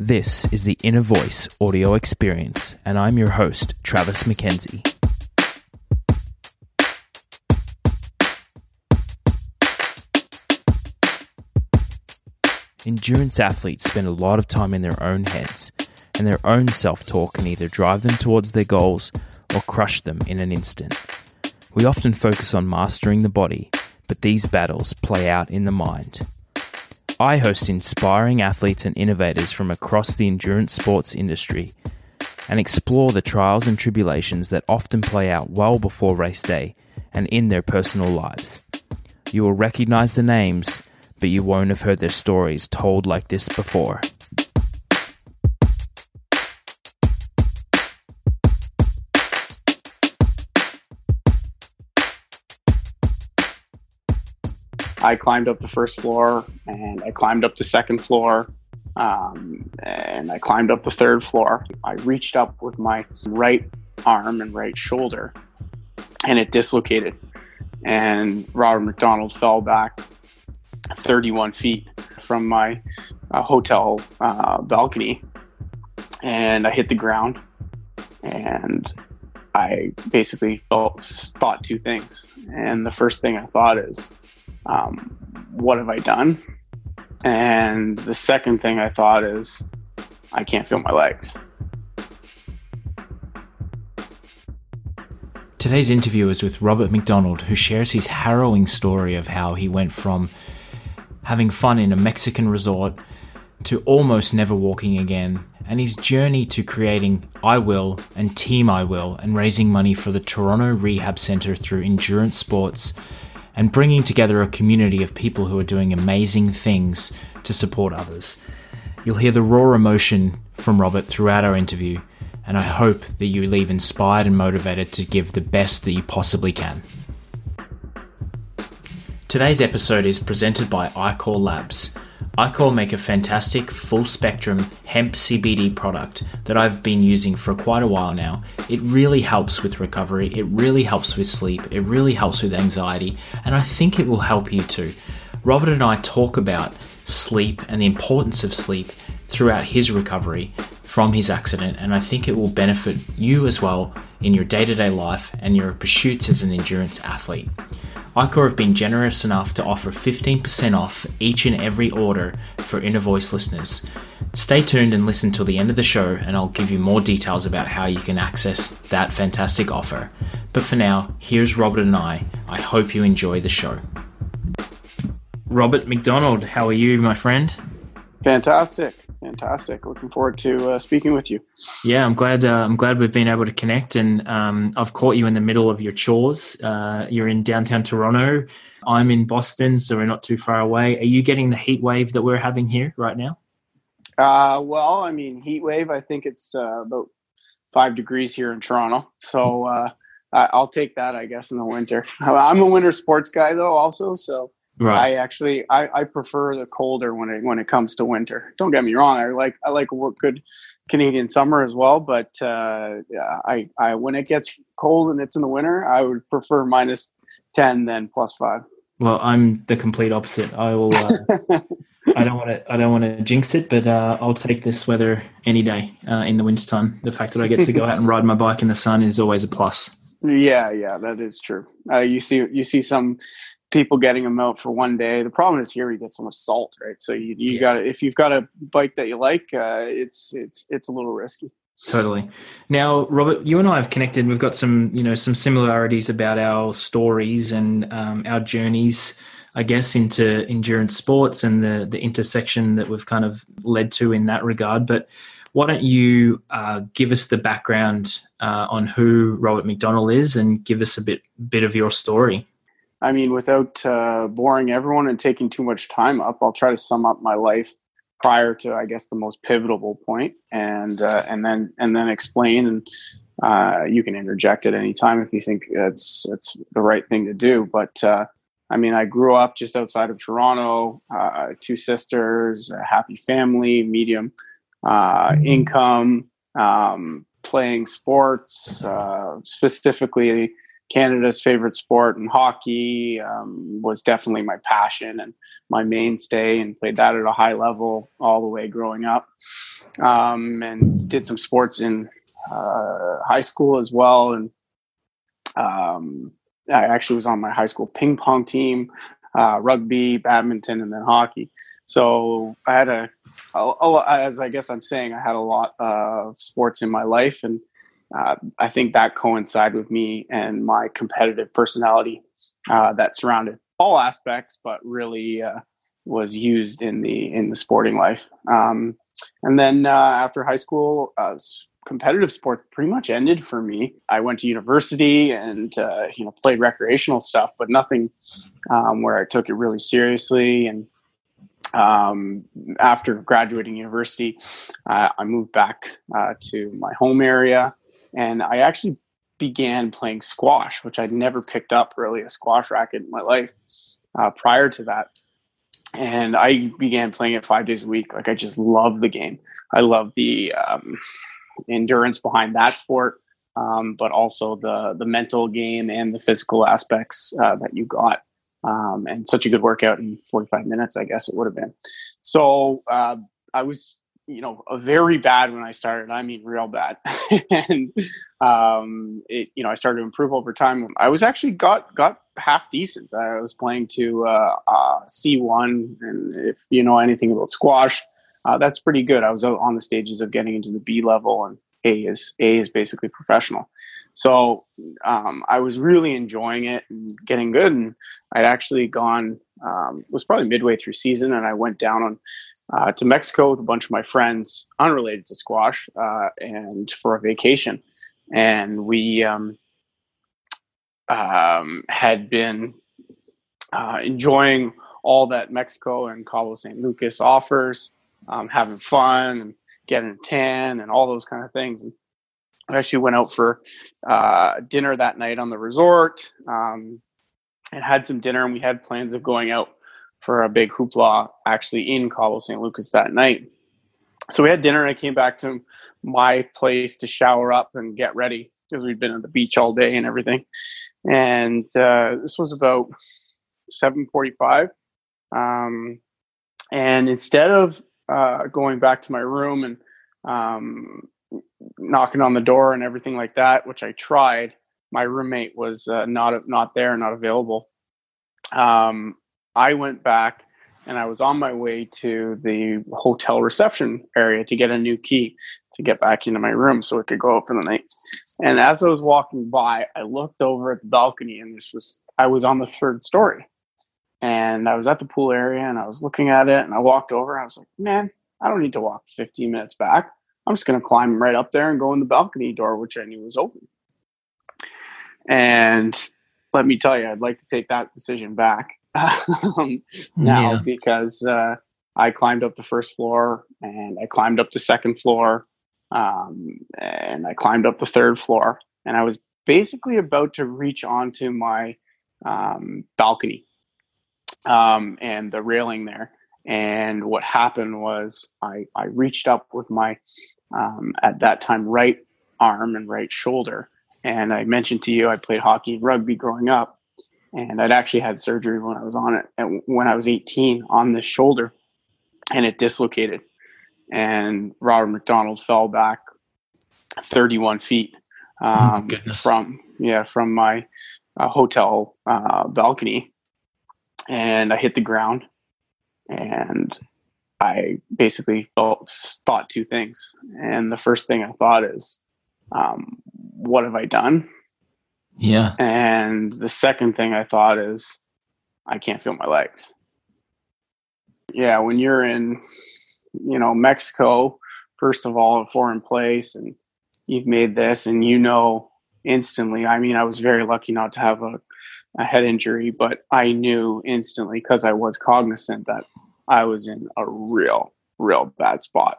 This is the Inner Voice audio experience, and I'm your host, Travis McKenzie. Endurance athletes spend a lot of time in their own heads, and their own self talk can either drive them towards their goals or crush them in an instant. We often focus on mastering the body, but these battles play out in the mind. I host inspiring athletes and innovators from across the endurance sports industry and explore the trials and tribulations that often play out well before race day and in their personal lives. You will recognize the names, but you won't have heard their stories told like this before. I climbed up the first floor and I climbed up the second floor um, and I climbed up the third floor. I reached up with my right arm and right shoulder and it dislocated. And Robert McDonald fell back 31 feet from my uh, hotel uh, balcony and I hit the ground and I basically felt, thought two things. And the first thing I thought is, um, what have I done? And the second thing I thought is, I can't feel my legs. Today's interview is with Robert McDonald, who shares his harrowing story of how he went from having fun in a Mexican resort to almost never walking again, and his journey to creating I Will and Team I Will and raising money for the Toronto Rehab Centre through endurance sports and bringing together a community of people who are doing amazing things to support others. You'll hear the raw emotion from Robert throughout our interview, and I hope that you leave inspired and motivated to give the best that you possibly can. Today's episode is presented by iCore Labs iCore make a fantastic full spectrum hemp CBD product that I've been using for quite a while now. It really helps with recovery, it really helps with sleep, it really helps with anxiety, and I think it will help you too. Robert and I talk about sleep and the importance of sleep throughout his recovery from his accident, and I think it will benefit you as well in your day to day life and your pursuits as an endurance athlete. iCore have been generous enough to offer 15% off each and every order for Inner Voice listeners. Stay tuned and listen till the end of the show, and I'll give you more details about how you can access that fantastic offer. But for now, here's Robert and I. I hope you enjoy the show. Robert McDonald, how are you, my friend? Fantastic fantastic. Looking forward to uh, speaking with you. Yeah, I'm glad. Uh, I'm glad we've been able to connect, and um, I've caught you in the middle of your chores. Uh, you're in downtown Toronto. I'm in Boston, so we're not too far away. Are you getting the heat wave that we're having here right now? Uh, well, I mean, heat wave. I think it's uh, about five degrees here in Toronto, so uh, I'll take that. I guess in the winter. I'm a winter sports guy, though, also. So Right. I actually I, I prefer the colder when it when it comes to winter. Don't get me wrong. I like I like a good Canadian summer as well, but uh, I I when it gets cold and it's in the winter, I would prefer minus ten than plus five. Well, I'm the complete opposite. I will. Uh, I don't want to. I don't want to jinx it, but uh, I'll take this weather any day uh, in the wintertime. The fact that I get to go out and ride my bike in the sun is always a plus. Yeah, yeah, that is true. Uh, you see, you see some people getting them out for one day. The problem is here you get so much salt, right? So you you yeah. got if you've got a bike that you like, uh, it's it's it's a little risky. Totally. Now, Robert, you and I have connected. We've got some you know some similarities about our stories and um, our journeys. I guess into endurance sports and the the intersection that we've kind of led to in that regard. But why don't you uh, give us the background uh, on who Robert McDonald is and give us a bit bit of your story? I mean, without uh, boring everyone and taking too much time up, I'll try to sum up my life prior to, I guess, the most pivotal point, and uh, and then and then explain. And uh, you can interject at any time if you think that's that's the right thing to do. But uh, I mean, I grew up just outside of Toronto, uh, two sisters, a happy family, medium uh, income, um, playing sports, specifically Canada's favorite sport, and hockey um, was definitely my passion and my mainstay, and played that at a high level all the way growing up. Um, and did some sports in uh, high school as well, and um, I actually was on my high school ping pong team, uh, rugby, badminton, and then hockey. So I had a, a, a, as I guess I'm saying, I had a lot of sports in my life, and uh, I think that coincided with me and my competitive personality uh, that surrounded all aspects, but really uh, was used in the in the sporting life. Um, and then uh, after high school, uh, competitive sport pretty much ended for me. I went to university and uh, you know played recreational stuff, but nothing um, where I took it really seriously. And um, after graduating university, uh, I moved back uh, to my home area, and I actually began playing squash, which I'd never picked up really a squash racket in my life uh, prior to that. And I began playing it five days a week. Like I just love the game. I love the um, endurance behind that sport, um, but also the the mental game and the physical aspects uh, that you got. Um, and such a good workout in 45 minutes, I guess it would have been. So uh, I was, you know, a very bad when I started. I mean, real bad. and um, it, you know, I started to improve over time. I was actually got got half decent. I was playing to uh, uh, C1, and if you know anything about squash, uh, that's pretty good. I was on the stages of getting into the B level, and A is A is basically professional. So um, I was really enjoying it and getting good. And I'd actually gone um, was probably midway through season, and I went down on uh, to Mexico with a bunch of my friends, unrelated to squash, uh, and for a vacation. And we um, um had been uh, enjoying all that Mexico and Cabo San Lucas offers um, having fun and getting a tan and all those kind of things. And I actually went out for uh, dinner that night on the resort um, and had some dinner. And we had plans of going out for a big hoopla actually in Cabo San Lucas that night. So we had dinner and I came back to my place to shower up and get ready because we'd been at the beach all day and everything. And uh, this was about 7:45. Um, and instead of uh, going back to my room and um, knocking on the door and everything like that, which I tried. My roommate was uh, not not there, not available. Um, I went back and I was on my way to the hotel reception area to get a new key to get back into my room so it could go up for the night. And as I was walking by, I looked over at the balcony and this was I was on the third story and I was at the pool area and I was looking at it and I walked over and I was like, man, I don't need to walk 15 minutes back. I'm just going to climb right up there and go in the balcony door, which I knew was open. And let me tell you, I'd like to take that decision back um, now yeah. because uh, I climbed up the first floor and I climbed up the second floor um, and I climbed up the third floor and I was basically about to reach onto my um, balcony um, and the railing there. And what happened was I, I reached up with my, um, at that time, right arm and right shoulder. And I mentioned to you, I played hockey and rugby growing up. And I'd actually had surgery when I was on it, and when I was 18 on the shoulder, and it dislocated. And Robert McDonald fell back 31 feet um, oh from yeah from my uh, hotel uh, balcony and I hit the ground and I basically felt thought two things. And the first thing I thought is, um, what have I done? Yeah. And the second thing I thought is, I can't feel my legs. Yeah, when you're in, you know, Mexico, first of all, a foreign place, and you've made this, and you know instantly. I mean, I was very lucky not to have a a head injury, but I knew instantly because I was cognizant that I was in a real, real bad spot.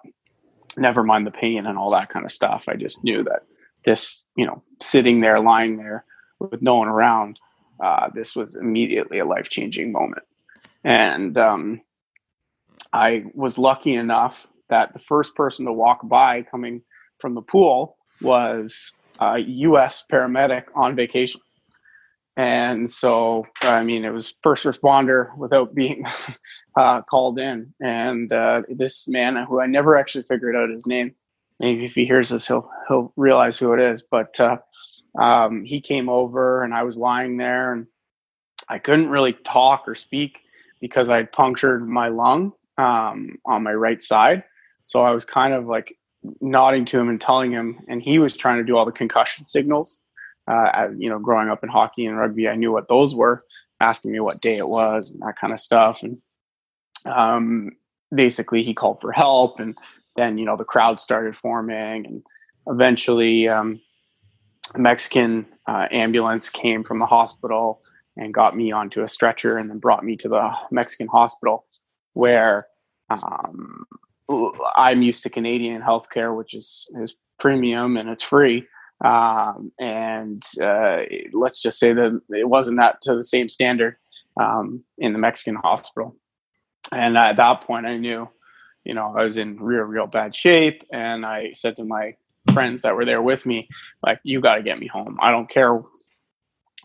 Never mind the pain and all that kind of stuff. I just knew that this, you know, sitting there, lying there with no one around, uh, this was immediately a life changing moment. And um, I was lucky enough that the first person to walk by coming from the pool was a U.S. paramedic on vacation And so, I mean, it was first responder without being uh, called in. And uh, this man, who I never actually figured out his name, maybe if he hears this, he'll he'll realize who it is. But uh, um, he came over, and I was lying there, and I couldn't really talk or speak because I had punctured my lung um, on my right side. So I was kind of like nodding to him and telling him, and he was trying to do all the concussion signals. Uh, you know, growing up in hockey and rugby, I knew what those were, asking me what day it was and that kind of stuff. And um, basically, he called for help, and then you know the crowd started forming, and eventually, um, a Mexican uh, ambulance came from the hospital and got me onto a stretcher, and then brought me to the Mexican hospital, where um, I'm used to Canadian healthcare, which is is premium and it's free. Um, and uh, let's just say that it wasn't that to the same standard um, in the Mexican hospital. And at that point, I knew, you know, I was in real, real bad shape. And I said to my friends that were there with me, like, you got to get me home. I don't care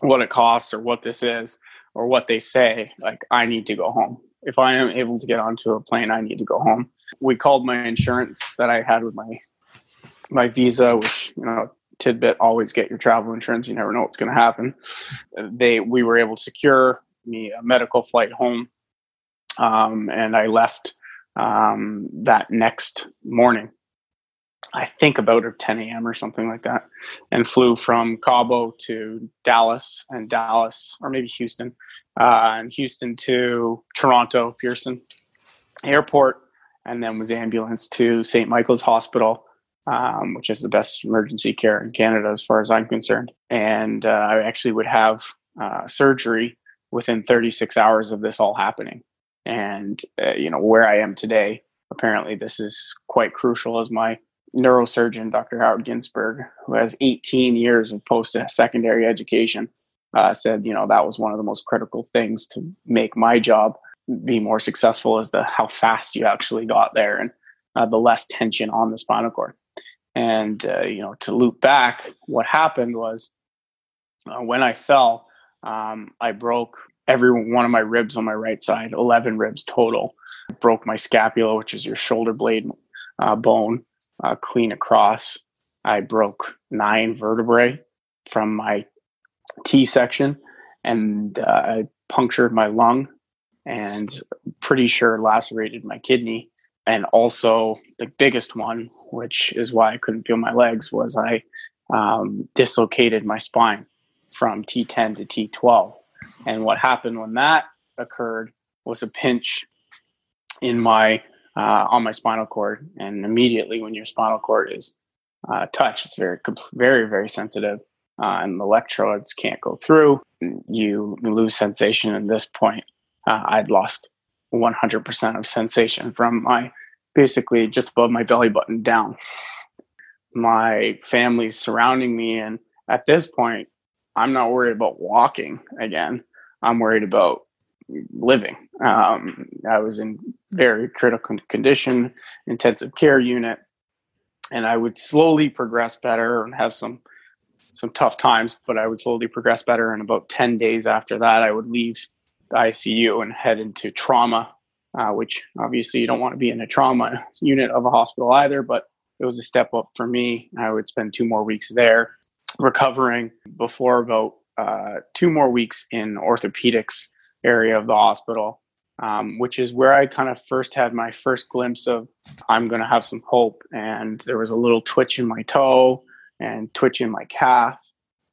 what it costs or what this is or what they say. Like, I need to go home. If I am able to get onto a plane, I need to go home. We called my insurance that I had with my my visa, which you know tidbit always get your travel insurance. You never know what's going to happen. They we were able to secure me a medical flight home, um, and I left um, that next morning. I think about at 10 a.m. or something like that, and flew from Cabo to Dallas and Dallas, or maybe Houston, uh, and Houston to Toronto Pearson Airport, and then was ambulance to St. Michael's Hospital um, which is the best emergency care in Canada as far as I'm concerned. And uh, I actually would have uh, surgery within 36 hours of this all happening. And, uh, you know, where I am today, apparently this is quite crucial as my neurosurgeon, Dr. Howard Ginsberg, who has 18 years of post secondary education, uh, said, you know, that was one of the most critical things to make my job be more successful is the how fast you actually got there and uh, the less tension on the spinal cord. And uh, you know, to loop back, what happened was uh, when I fell, um, I broke every one of my ribs on my right side, eleven ribs total. Broke my scapula, which is your shoulder blade uh, bone, uh, clean across. I broke nine vertebrae from my T section, and uh, I punctured my lung, and pretty sure lacerated my kidney and also the biggest one, which is why I couldn't feel my legs, was I um, dislocated my spine from T10 to T12. And what happened when that occurred was a pinch in my uh, on my spinal cord, and immediately when your spinal cord is uh, touched, it's very very very sensitive, uh, and the electrodes can't go through. You lose sensation. At this point, uh, I'd lost 100% of sensation from my basically just above my belly button down. My family's surrounding me, and at this point, I'm not worried about walking again. I'm worried about living. Um, I was in very critical condition, intensive care unit, and I would slowly progress better and have some some tough times, but I would slowly progress better. And about 10 days after that, I would leave the ICU and head into trauma uh, which obviously you don't want to be in a trauma unit of a hospital either, but it was a step up for me. I would spend two more weeks there recovering before about uh, two more weeks in orthopedics area of the hospital, um, which is where I kind of first had my first glimpse of I'm going to have some hope. And there was a little twitch in my toe and twitch in my calf.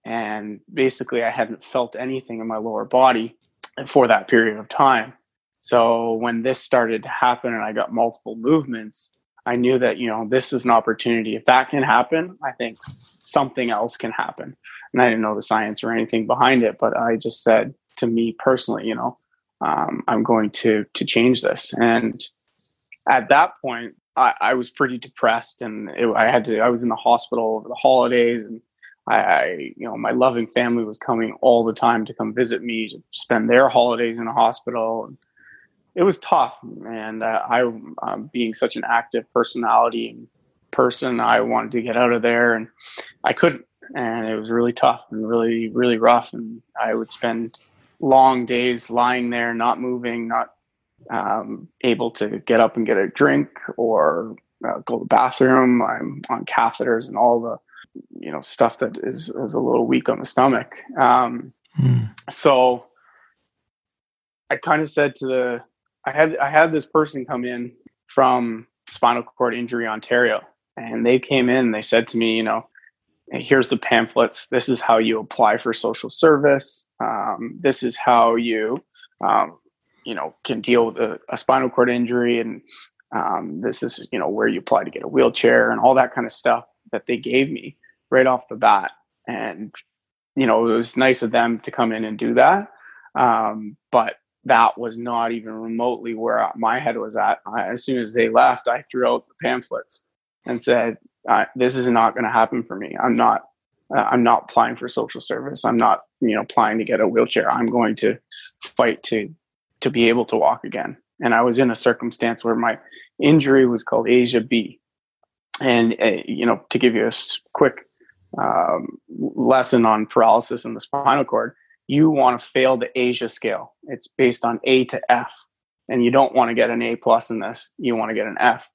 And basically, I hadn't felt anything in my lower body for that period of time. So when this started to happen and I got multiple movements, I knew that, you know, this is an opportunity. If that can happen, I think something else can happen. And I didn't know the science or anything behind it, but I just said to me personally, you know, um, I'm going to to change this. And at that point, I, I was pretty depressed, and it, I had to. I was in the hospital over the holidays, and I, I, you know, my loving family was coming all the time to come visit me to spend their holidays in a hospital. And, it was tough, and uh, I, um, being such an active personality person, I wanted to get out of there, and I couldn't. And it was really tough and really really rough. And I would spend long days lying there, not moving, not um, able to get up and get a drink or uh, go to the bathroom. I'm on catheters and all the you know stuff that is is a little weak on the stomach. Um, mm. So I kind of said to the I had I had this person come in from Spinal Cord Injury Ontario, and they came in. They said to me, you know, here's the pamphlets. This is how you apply for social service. Um, this is how you, um, you know, can deal with a, a spinal cord injury, and um, this is you know where you apply to get a wheelchair and all that kind of stuff that they gave me right off the bat. And you know, it was nice of them to come in and do that. Um, but that was not even remotely where my head was at. I, as soon as they left, I threw out the pamphlets and said, "This is not going to happen for me. I'm not. Uh, I'm not applying for social service. I'm not, you know, applying to get a wheelchair. I'm going to fight to to be able to walk again." And I was in a circumstance where my injury was called ASIA B, and uh, you know, to give you a quick um, lesson on paralysis in the spinal cord, you want to fail the ASIA scale. It's based on A to F, and you don't want to get an A plus in this. You want to get an F.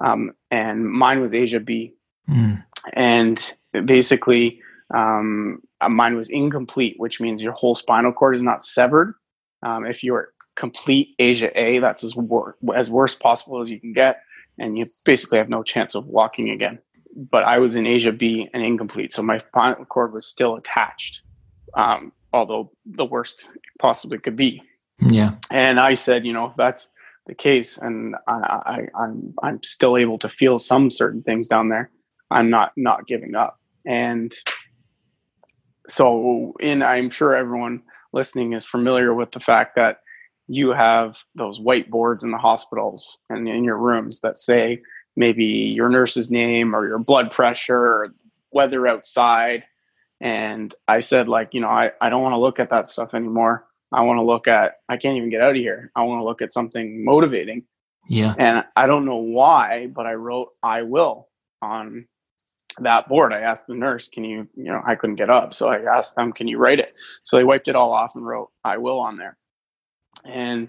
Um, and mine was ASIA B, mm. and basically um, mine was incomplete, which means your whole spinal cord is not severed. Um, if you're complete ASIA A, that's as, wor- as worst possible as you can get, and you basically have no chance of walking again. But I was in ASIA B and incomplete, so my spinal cord was still attached. Um, although the worst possibly could be. Yeah. And I said, you know, that's the case, and I, I, I'm I'm still able to feel some certain things down there, I'm not not giving up. And so, in I'm sure everyone listening is familiar with the fact that you have those whiteboards in the hospitals and in your rooms that say maybe your nurse's name or your blood pressure or weather outside and I said, like, you know, I, I don't want to look at that stuff anymore. I want to look at, I can't even get out of here. I want to look at something motivating. Yeah. And I don't know why, but I wrote, I will on that board. I asked the nurse, can you, you know, I couldn't get up. So I asked them, can you write it? So they wiped it all off and wrote, I will on there. And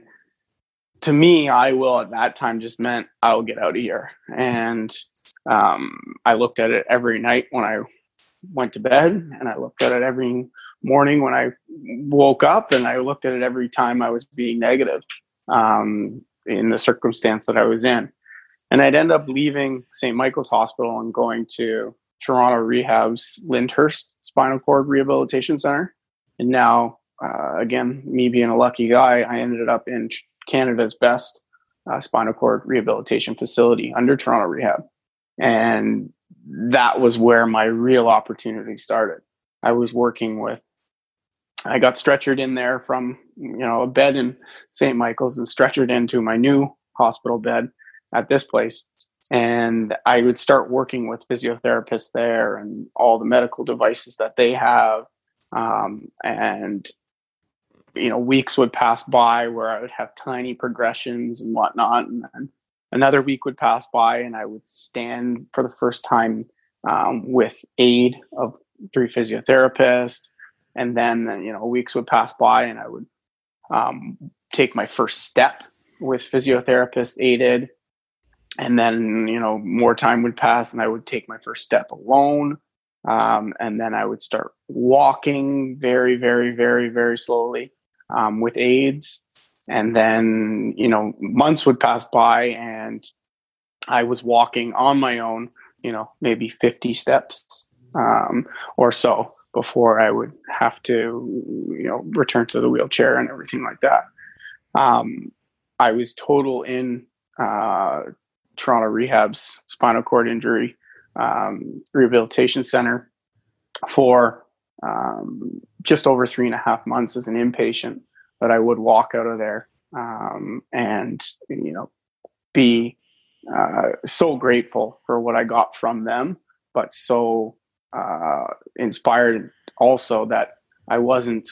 to me, I will at that time just meant I'll get out of here. And um, I looked at it every night when I went to bed and I looked at it every morning when I woke up and I looked at it every time I was being negative um, in the circumstance that I was in. And I'd end up leaving St. Michael's Hospital and going to Toronto Rehab's Lyndhurst Spinal Cord Rehabilitation Center. And now, uh, again, me being a lucky guy, I ended up in Canada's best uh, spinal cord rehabilitation facility under Toronto Rehab. And that was where my real opportunity started. I was working with, I got stretchered in there from, you know, a bed in St. Michael's and stretchered into my new hospital bed at this place. And I would start working with physiotherapists there and all the medical devices that they have. Um, and, you know, weeks would pass by where I would have tiny progressions and whatnot. And then another week would pass by and I would stand for the first time um, with aid of three physiotherapists. And then, you know, weeks would pass by and I would um, take my first step with physiotherapist aided. And then, you know, more time would pass and I would take my first step alone. Um, and then I would start walking very, very, very, very slowly um, with aids and then you know months would pass by and i was walking on my own you know maybe 50 steps um, or so before i would have to you know return to the wheelchair and everything like that. Um, i was total in uh, toronto rehab's spinal cord injury um, rehabilitation center for um, just over three and a half months as an inpatient that I would walk out of there um, and you know be uh, so grateful for what I got from them, but so uh, inspired also that I wasn't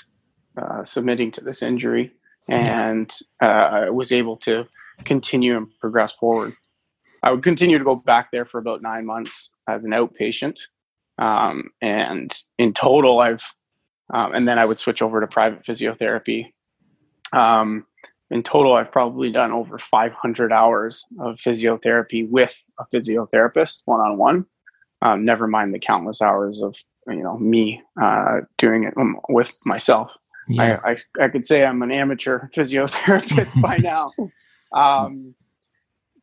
uh, submitting to this injury and uh, I was able to continue and progress forward. I would continue to go back there for about nine months as an outpatient Um, and in total, I've, um, and then I would switch over to private physiotherapy. Um, in total, I've probably done over 500 hours of physiotherapy with a physiotherapist one on one. Never mind the countless hours of you know me uh, doing it with myself. Yeah. I, I, I could say I'm an amateur physiotherapist by now. Um,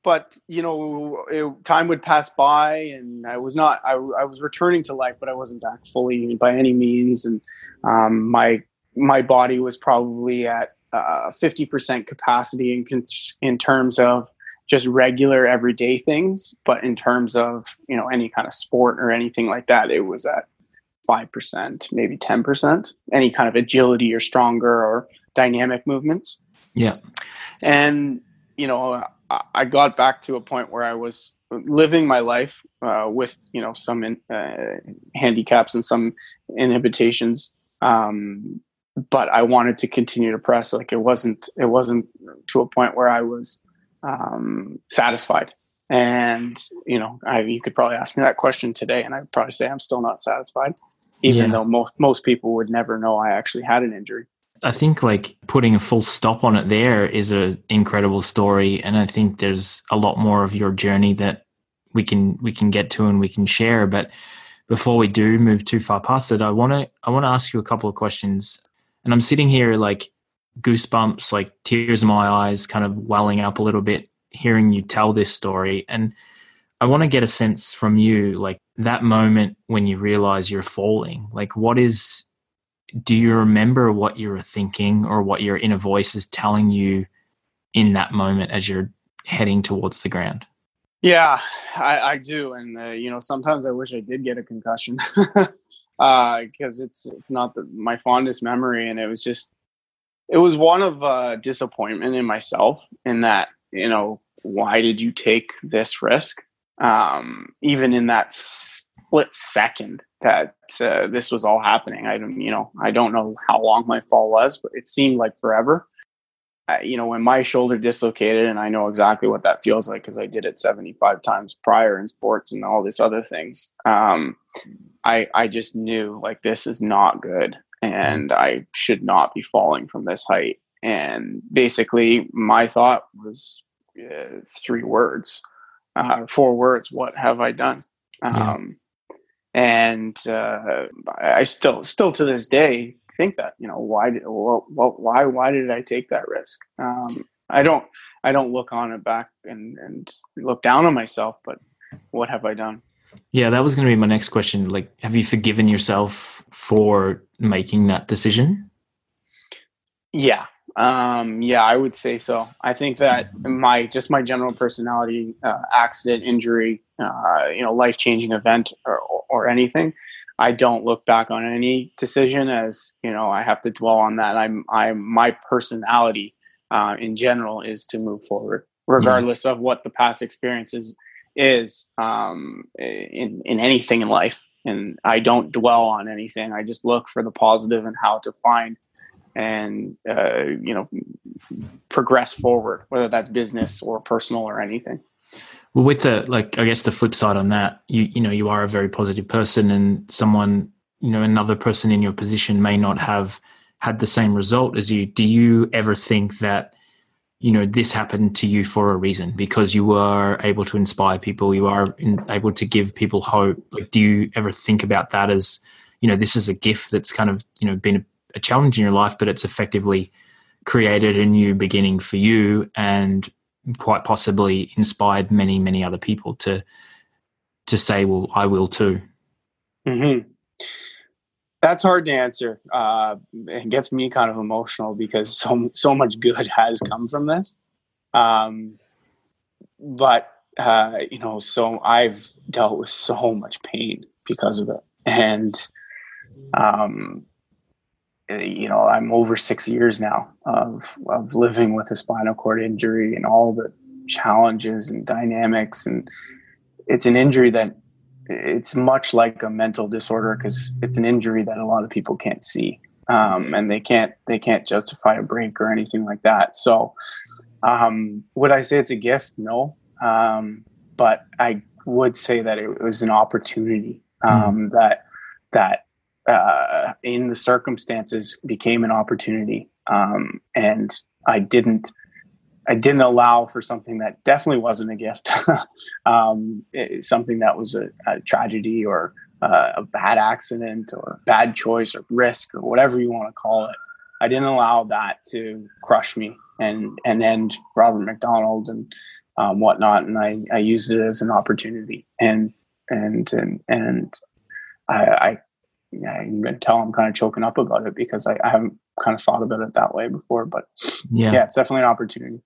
but you know, it, time would pass by, and I was not. I, I was returning to life, but I wasn't back fully by any means. And um, my my body was probably at uh, fifty percent capacity in in terms of just regular everyday things. But in terms of you know any kind of sport or anything like that, it was at five percent, maybe ten percent. Any kind of agility or stronger or dynamic movements. Yeah, and you know I got back to a point where I was living my life uh, with you know some in, uh, handicaps and some inhibitations, um, but I wanted to continue to press. Like it wasn't it wasn't to a point where I was um, satisfied. And you know, I, you could probably ask me that question today, and I'd probably say I'm still not satisfied, even yeah. though most most people would never know I actually had an injury. I think like putting a full stop on it there is an incredible story, and I think there's a lot more of your journey that we can we can get to and we can share. But before we do move too far past it, I want to I want to ask you a couple of questions. And I'm sitting here like goosebumps, like tears in my eyes, kind of welling up a little bit hearing you tell this story. And I want to get a sense from you, like that moment when you realize you're falling. Like, what is do you remember what you were thinking or what your inner voice is telling you in that moment as you're heading towards the ground? Yeah, I, I do, and uh, you know sometimes I wish I did get a concussion because uh, it's it's not the, my fondest memory, and it was just it was one of uh, disappointment in myself in that you know why did you take this risk um, even in that split second that uh, this was all happening. I don't, you know, I don't know how long my fall was, but it seemed like forever. You know, when my shoulder dislocated, and I know exactly what that feels like because I did it 75 times prior in sports and all these other things. Um, I I just knew like this is not good, and I should not be falling from this height. And basically, my thought was uh, three words, uh, four words. What have I done? Um, and uh, I still still to this day think that you know why did why why did I take that risk? Um, I don't I don't look on it back and and look down on myself, but what have I done? Yeah, that was going to be my next question. Like, have you forgiven yourself for making that decision? Yeah, um, yeah, I would say so. I think that my just my general personality, uh, accident, injury, uh, you know, life changing event, or, or anything, I don't look back on any decision as you know I have to dwell on that. I'm I'm my personality uh, in general is to move forward, regardless of what the past experiences is um, in in anything in life. And I don't dwell on anything. I just look for the positive and how to find and uh, you know progress forward, whether that's business or personal or anything. Well, with the like, I guess the flip side on that, you you know, you are a very positive person, and someone you know another person in your position may not have had the same result as you. Do you ever think that? You know this happened to you for a reason because you were able to inspire people you are in, able to give people hope like do you ever think about that as you know this is a gift that's kind of you know been a challenge in your life, but it's effectively created a new beginning for you and quite possibly inspired many, many other people to to say, "Well, I will too." Mm-hmm. That's hard to answer. Uh, it gets me kind of emotional because so so much good has come from this. Um, but uh, you know, so I've dealt with so much pain because of it, and um, you know, I'm over six years now of of living with a spinal cord injury and all the challenges and dynamics, and it's an injury that it's much like a mental disorder because it's an injury that a lot of people can't see, um, and they can't they can't justify a break or anything like that. So, um, would I say it's a gift? No, um, but I would say that it was an opportunity um, mm. that that uh, in the circumstances became an opportunity, um, and I didn't. I didn't allow for something that definitely wasn't a gift, um, it, something that was a, a tragedy or uh, a bad accident or bad choice or risk or whatever you want to call it. I didn't allow that to crush me and and end Robert McDonald and um, whatnot. And I, I used it as an opportunity. And and and and I, I yeah, you can tell I'm kind of choking up about it because I, I, haven't kind of thought about it that way before. But yeah. yeah, it's definitely an opportunity.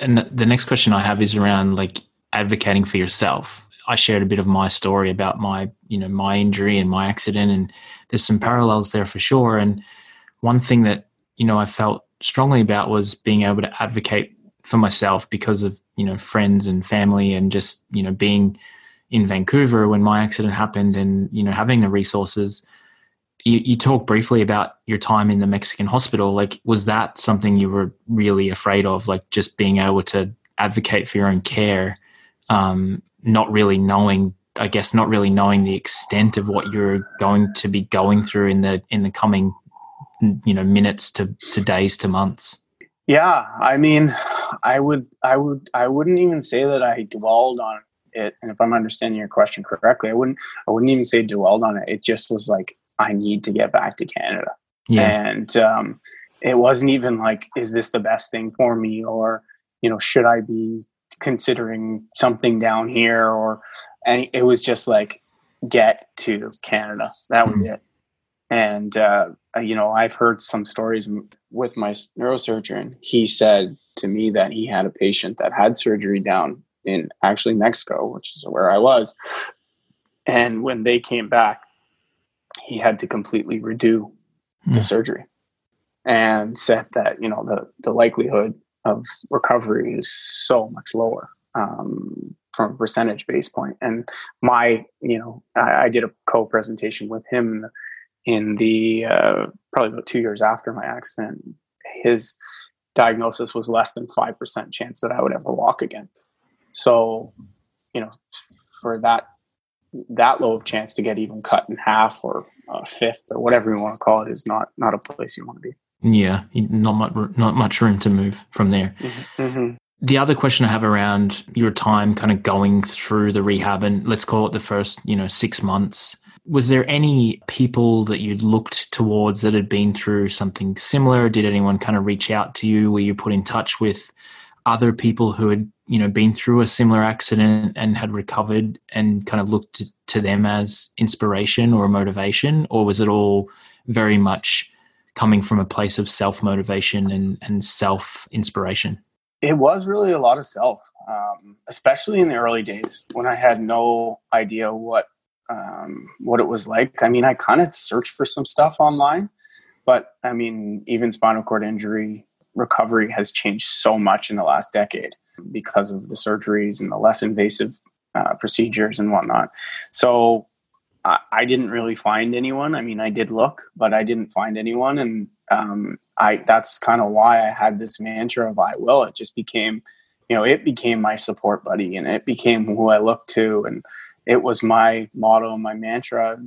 And the next question I have is around like advocating for yourself. I shared a bit of my story about my, you know, my injury and my accident, and there's some parallels there for sure. And one thing that you know I felt strongly about was being able to advocate for myself because of you know friends and family and just you know being in Vancouver when my accident happened and you know having the resources you, you talk briefly about your time in the Mexican hospital. Like was that something you were really afraid of like just being able to advocate for your own care um, not really knowing I guess not really knowing the extent of what you're going to be going through in the in the coming you know minutes to, to days to months? Yeah i mean i would i would i wouldn't even say that i dwelled on it and if i'm understanding your question correctly i wouldn't i wouldn't even say dwelled on it. It just was like i need to get back to canada yeah. and um, it wasn't even like is this the best thing for me or you know should i be considering something down here or and it was just like get to canada that was mm-hmm. it and uh, uh, you know, I've heard some stories with my neurosurgeon. He said to me that he had a patient that had surgery down in actually Mexico, which is where I was. And when they came back, he had to completely redo mm. the hmm. surgery and said that, you know, the, the likelihood of recovery is so much lower um, from a percentage base point. And my, you know, I, I did a co presentation with him in the uh, probably about two years after my accident, his diagnosis was less than 5% chance that I would ever walk again. So, you know, for that that low of chance to get even cut in half or a fifth or whatever you want to call it is not not a place you want to be. Yeah, not much not much room to move from there. Mm-hmm. mm-hmm. The other question I have around your time kind of going through the rehab and let's call it the first, you know, 6 months was there any people that you looked towards that had been through something similar? Did anyone kind of reach out to you? Were you put in touch with other people who had, you know, been through a similar accident and had recovered and kind of looked to them as inspiration or motivation? Or was it all very much coming from a place of self motivation and, and self inspiration? It was really a lot of self, um, especially in the early days when I had no idea what um, what it was like. I mean, I kind of searched for some stuff online, but I mean, even spinal cord injury recovery has changed so much in the last decade because of the surgeries and the less invasive uh, procedures and whatnot. So I, I, didn't really find anyone. I mean, I did look, but I didn't find anyone, and um, I that's kind of why I had this mantra of "I will." It just became, you know, it became my support buddy, and it became who I looked to, and it was my motto, my mantra.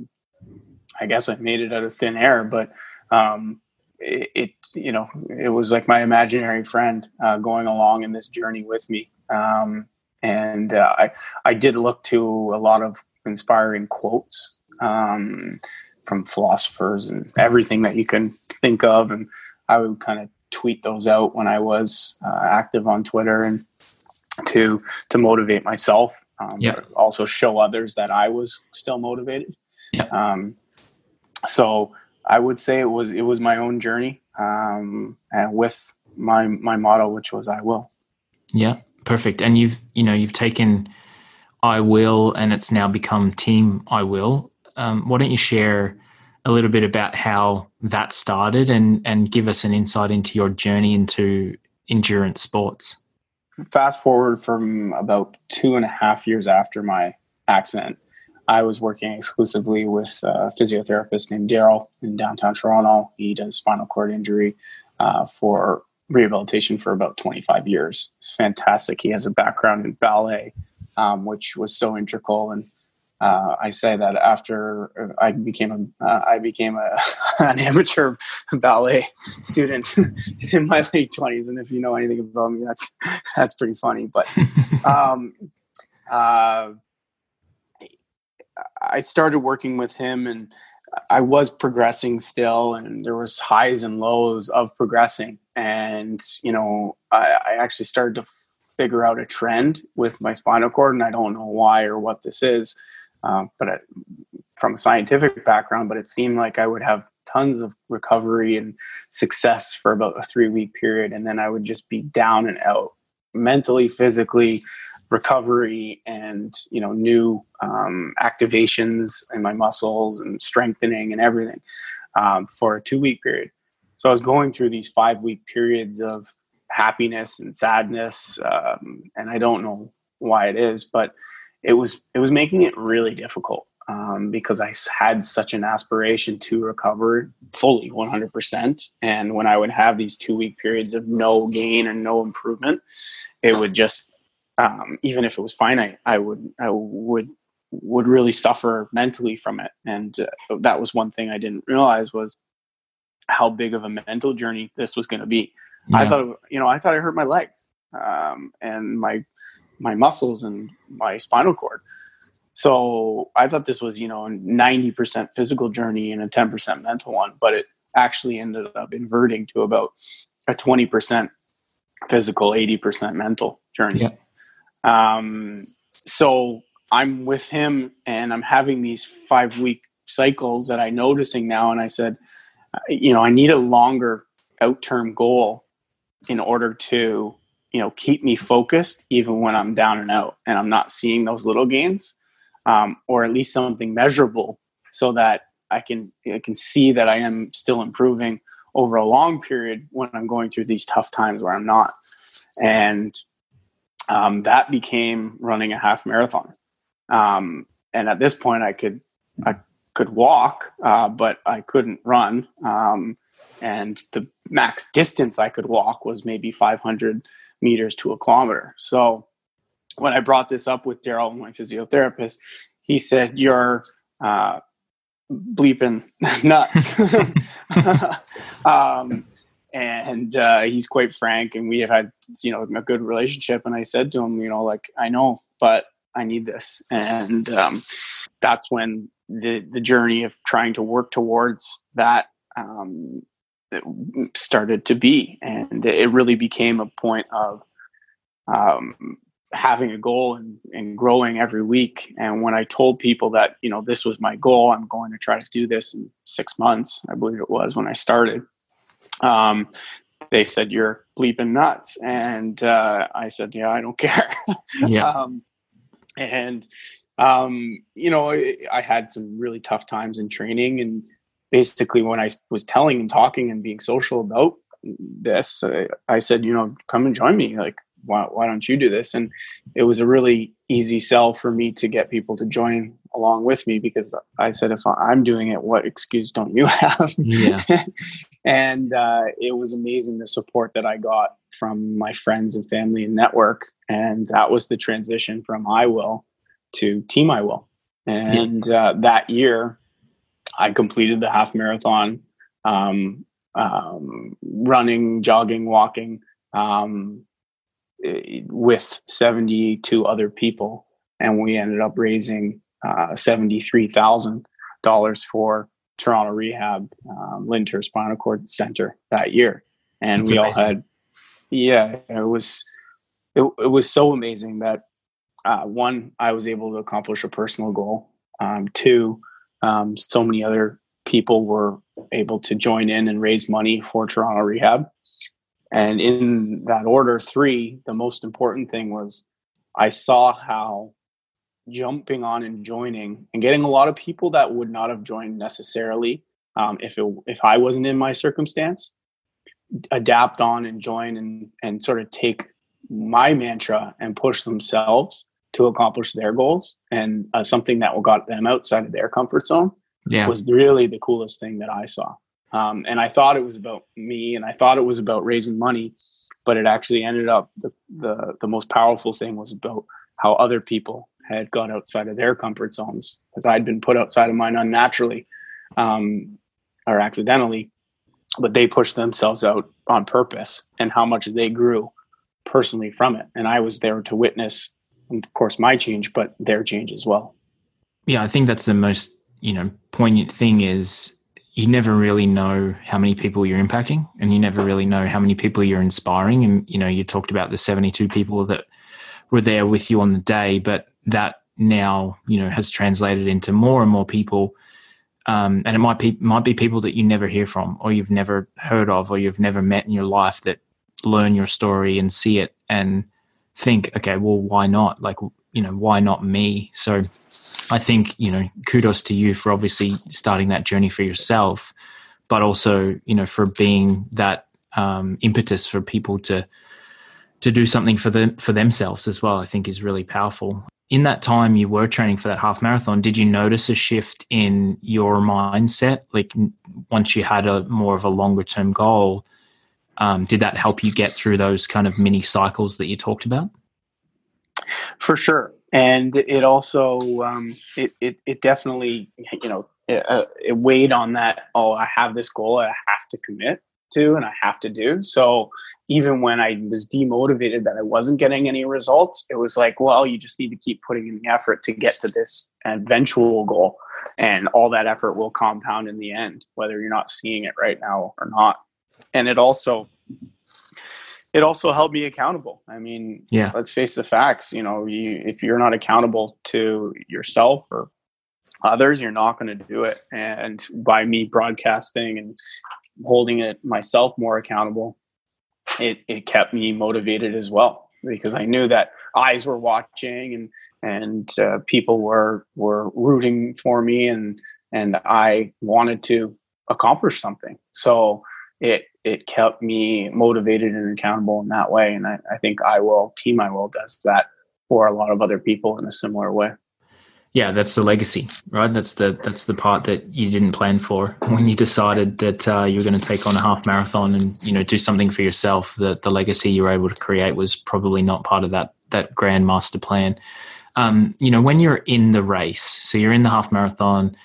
I guess I made it out of thin air, but um, it, it, you know, it was like my imaginary friend uh, going along in this journey with me. Um, and uh, I, I did look to a lot of inspiring quotes um, from philosophers and everything that you can think of, and I would kind of tweet those out when I was uh, active on Twitter and to to motivate myself um, yep. also show others that I was still motivated. Yep. Um, so I would say it was it was my own journey, um, and with my my motto, which was "I will." Yeah, perfect. And you've you know you've taken "I will" and it's now become Team "I will." Um, why don't you share a little bit about how that started and and give us an insight into your journey into endurance sports? fast forward from about two and a half years after my accident, I was working exclusively with a physiotherapist named Daryl in downtown Toronto. He does spinal cord injury uh, for rehabilitation for about 25 years. It's fantastic. He has a background in ballet, um, which was so integral and uh, I say that after I became a uh, I became a, an amateur ballet student in my late twenties, and if you know anything about me, that's that's pretty funny. But um, uh, I started working with him, and I was progressing still, and there was highs and lows of progressing, and you know I, I actually started to figure out a trend with my spinal cord, and I don't know why or what this is um, but I, from a scientific background, but it seemed like I would have tons of recovery and success for about a three week period. And then I would just be down and out mentally, physically, recovery and, you know, new um, activations in my muscles and strengthening and everything um, for a two week period. So I was going through these five week periods of happiness and sadness. Um, and I don't know why it is, but it was it was making it really difficult um, because I had such an aspiration to recover fully 100%. And when I would have these two week periods of no gain and no improvement, it would just, um, even if it was finite, I would, I would, would really suffer mentally from it. And uh, that was one thing I didn't realize was how big of a mental journey this was going to be. Yeah. I thought, you know, I thought I hurt my legs. Um, and my my muscles and my spinal cord. So I thought this was, you know, a 90% physical journey and a 10% mental one, but it actually ended up inverting to about a 20% physical, 80% mental journey. Yeah. Um, so I'm with him and I'm having these five week cycles that I'm noticing now. And I said, you know, I need a longer out term goal in order to you know keep me focused even when i'm down and out and i'm not seeing those little gains um, or at least something measurable so that i can i can see that i am still improving over a long period when i'm going through these tough times where i'm not and um, that became running a half marathon um, and at this point i could i could walk uh, but i couldn't run um, and the max distance i could walk was maybe 500 meters to a kilometer. So when I brought this up with Daryl, my physiotherapist, he said, You're uh, bleeping nuts. um, and uh, he's quite frank, and we have had, you know, a good relationship. And I said to him, you know, like, I know, but I need this. And um, that's when the, the journey of trying to work towards that um, started to be. And it really became a point of um, having a goal and, and growing every week. And when I told people that, you know, this was my goal, I'm going to try to do this in six months, I believe it was when I started. Um, they said, You're bleeping nuts. And uh, I said, Yeah, I don't care. yeah. um, and, um, you know, I, had some really tough times in training and basically when I was telling and talking and being social about this, I, I said, you know, come and join me. Like, why, why don't you do this? And it was a really easy sell for me to get people to join along with me because I said, if I'm doing it, what excuse don't you have? Yeah. and uh, it was amazing the support that I got from my friends and family and network. And that was the transition from I Will to Team I Will. And uh, that year, I completed the half marathon, um, um, running, jogging, walking um, with 72 other people. And we ended up raising uh, $73,000 for Toronto Rehab, um, Lyndhurst Spinal Cord Center that year. And That's we amazing. all had, yeah, it was, it, it was so amazing that uh, one, I was able to accomplish a personal goal. Um, two, um, so many other people were able to join in and raise money for Toronto Rehab. And in that order, three, the most important thing was I saw how jumping on and joining and getting a lot of people that would not have joined necessarily um, if it, if I wasn't in my circumstance adapt on and join and and sort of take my mantra and push themselves to accomplish their goals and uh, something that will got them outside of their comfort zone yeah. was really the coolest thing that I saw. Um, and I thought it was about me and I thought it was about raising money, but it actually ended up the, the, the most powerful thing was about how other people had gone outside of their comfort zones because I'd been put outside of mine unnaturally um, or accidentally, but they pushed themselves out on purpose and how much they grew personally from it. And I was there to witness, of course, my change, but their change as well. Yeah, I think that's the most you know poignant thing is you never really know how many people you're impacting and you never really know how many people you're inspiring. And you know you talked about the 72 people that were there with you on the day but that now you know has translated into more and more people. Um, and it might be might be people that you never hear from or you've never heard of or you've never met in your life that learn your story and see it and think okay well why not? Like you know why not me? So i think you know kudos to you for obviously starting that journey for yourself but also you know for being that um, impetus for people to to do something for them for themselves as well i think is really powerful. In that time you were training for that half marathon did you notice a shift in your mindset? Like once you had a more of a longer term goal um, did that help you get through those kind of mini cycles that you talked about for sure. And it also um, it, it, it definitely you know it, uh, it weighed on that oh i have this goal i have to commit to and i have to do. So even when i was demotivated that i wasn't getting any results it was like well you just need to keep putting in the effort to get to this eventual goal. And all that effort will compound in the end whether you're not seeing it right now or not. And it also it also held me accountable. I mean, yeah, let's face the facts. You know, you, if you're not accountable to yourself or others, you're not going to do it. And by me broadcasting and holding it myself more accountable, it, it kept me motivated as well because I knew that eyes were watching and and uh, people were were rooting for me and and I wanted to accomplish something. So it it kept me motivated and accountable in that way. And I, I think I will team I will does that for a lot of other people in a similar way. Yeah, that's the legacy, right? That's the that's the part that you didn't plan for when you decided that uh, you were going to take on a half marathon and you know do something for yourself. That the legacy you were able to create was probably not part of that that grand master plan. Um, you know, when you're in the race, so you're in the half marathon,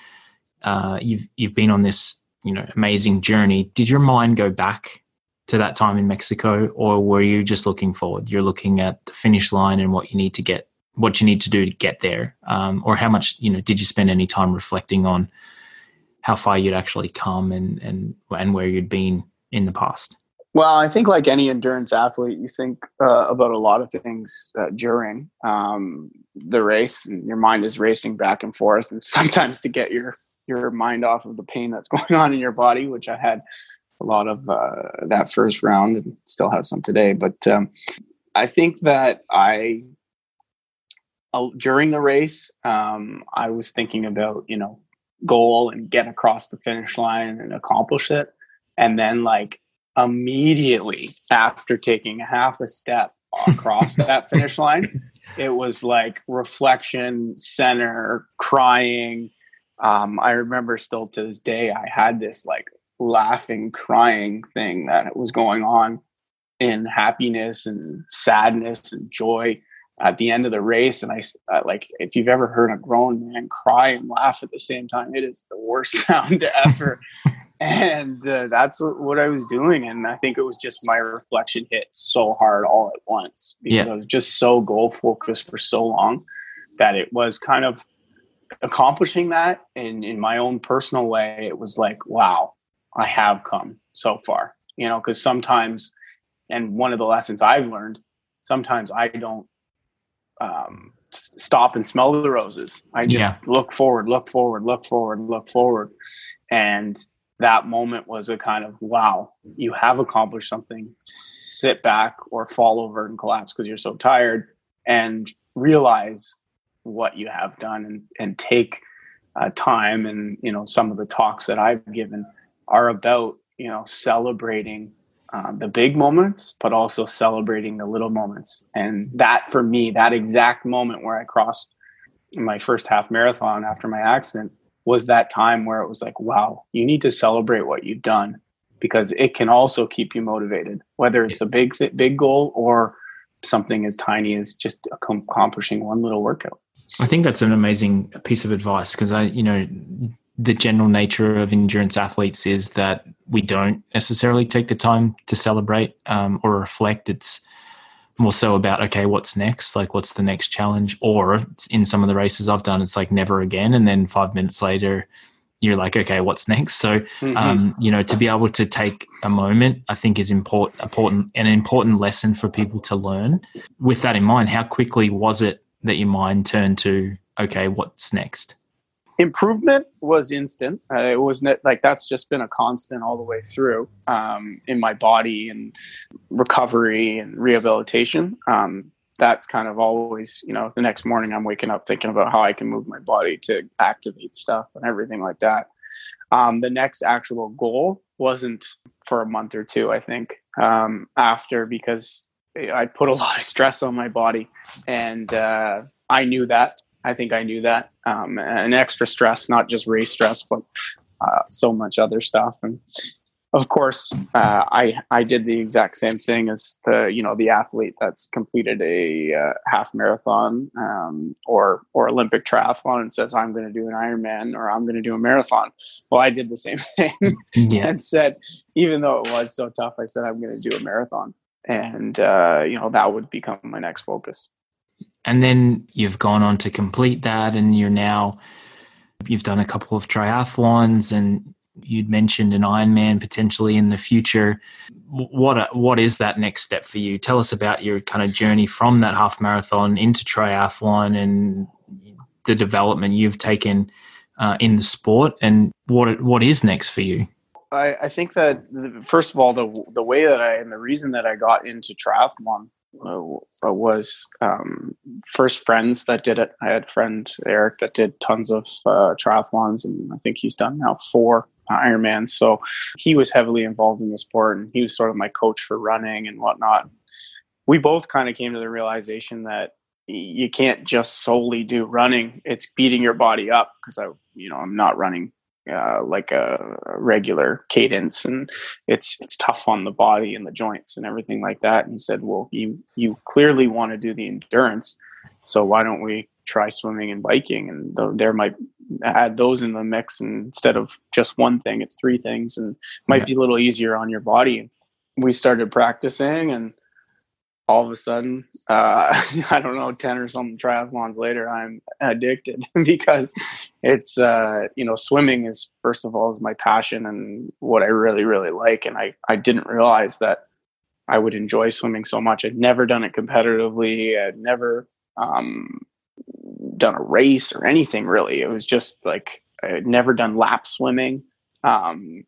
uh, you've you've been on this you know amazing journey. Did your mind go back to that time in mexico or were you just looking forward? You're looking at the finish line and what you need to get what you need to do to get there. Um, or how much you know did you spend any time reflecting on how far you'd actually come and and and where you'd been in the past? Well i think like any endurance athlete you think uh, about a lot of things uh, during um, the race and your mind is racing back and forth and sometimes to get your your mind off of the pain that's going on in your body, which I had a lot of uh, that first round and still have some today. But um, I think that I, uh, during the race, um, I was thinking about, you know, goal and get across the finish line and accomplish it. And then, like, immediately after taking half a step across that finish line, it was like reflection, center, crying, um, I remember still to this day, I had this like laughing, crying thing that was going on in happiness and sadness and joy at the end of the race. And I uh, like, if you've ever heard a grown man cry and laugh at the same time, it is the worst sound ever. and uh, that's what, what, I was doing. And I think it was just my reflection hit so hard all at once because yeah. I was just so goal focused for so long that it was kind of accomplishing that in in my own personal way it was like wow i have come so far you know because sometimes and one of the lessons i've learned sometimes i don't um, stop and smell the roses. I just yeah. look forward look forward look forward look forward. And that moment was a kind of wow you have accomplished something. Sit back or fall over and collapse because you're so tired and realize what you have done and, and take uh, time and you know some of the talks that i've given are about you know celebrating uh, the big moments but also celebrating the little moments. And that for me that exact moment where i crossed my first half marathon after my accident was that time where it was like wow you need to celebrate what you've done because it can also keep you motivated whether it's a big big goal or something as tiny as just accomplishing one little workout I think that's an amazing piece of advice because I, you know, the general nature of endurance athletes is that we don't necessarily take the time to celebrate um, or reflect. It's more so about okay, what's next? Like, what's the next challenge? Or in some of the races I've done, it's like never again, and then five minutes later, you're like, okay, what's next? So, mm-hmm. um, you know, to be able to take a moment, I think is important, important, an important lesson for people to learn. With that in mind, how quickly was it that your mind turned to, okay, what's next? improvement was instant. Uh, it was like that's just been a constant all the way through um, in my body and recovery and rehabilitation. Um, that's kind of always, you know, the next morning I'm waking up thinking about how I can move my body to activate stuff and everything like that. Um, the next actual goal wasn't for a month or two, I think, um, after because I put a lot of stress on my body and uh, I knew that I think I knew that. Um, and extra stress, not just race stress, but uh, so much other stuff. And of course, uh, I I did the exact same thing as the you know the athlete that's completed a uh, half marathon um, or or Olympic triathlon and says I'm going to do an Ironman or I'm going to do a marathon. Well, I did the same thing yeah. and said even though it was so tough, I said I'm going to do a marathon, and uh, you know that would become my next focus and then you've gone on to complete that and you're now you've done a couple of triathlons and you'd mentioned an Ironman potentially in the future. What what is that next step for you? Tell us about your kind of journey from that half marathon into triathlon and the development you've taken uh, in the sport, and what what is next for you. I, I think that first of all, the the way that I and the reason that I got into triathlon uh, was um, first friends that did it. I had friend Eric that did tons of uh, triathlons, and I think he's done now four Ironmans. So he was heavily involved in the sport, and he was sort of my coach for running and whatnot. We both kind of came to the realization that you can't just solely do running; it's beating your body up because I, you know, I'm not running uh, like a, regular cadence and it's it's tough on the body and the joints and everything like that. And he said well you you clearly want to do the endurance so why don't we try swimming and biking? And th- there might add those in the mix and instead of just one thing it's three things and might yeah. be a little easier on your body. We started practicing and all of a sudden, uh, I don't know, 10 or something triathlons later, I'm addicted because it's, uh, you know, swimming is, first of all, is my passion and what I really, really like. And I, I didn't realize that I would enjoy swimming so much. I'd never done it competitively. I'd never um, done a race or anything really. It was just like, I'd never done lap swimming. Um,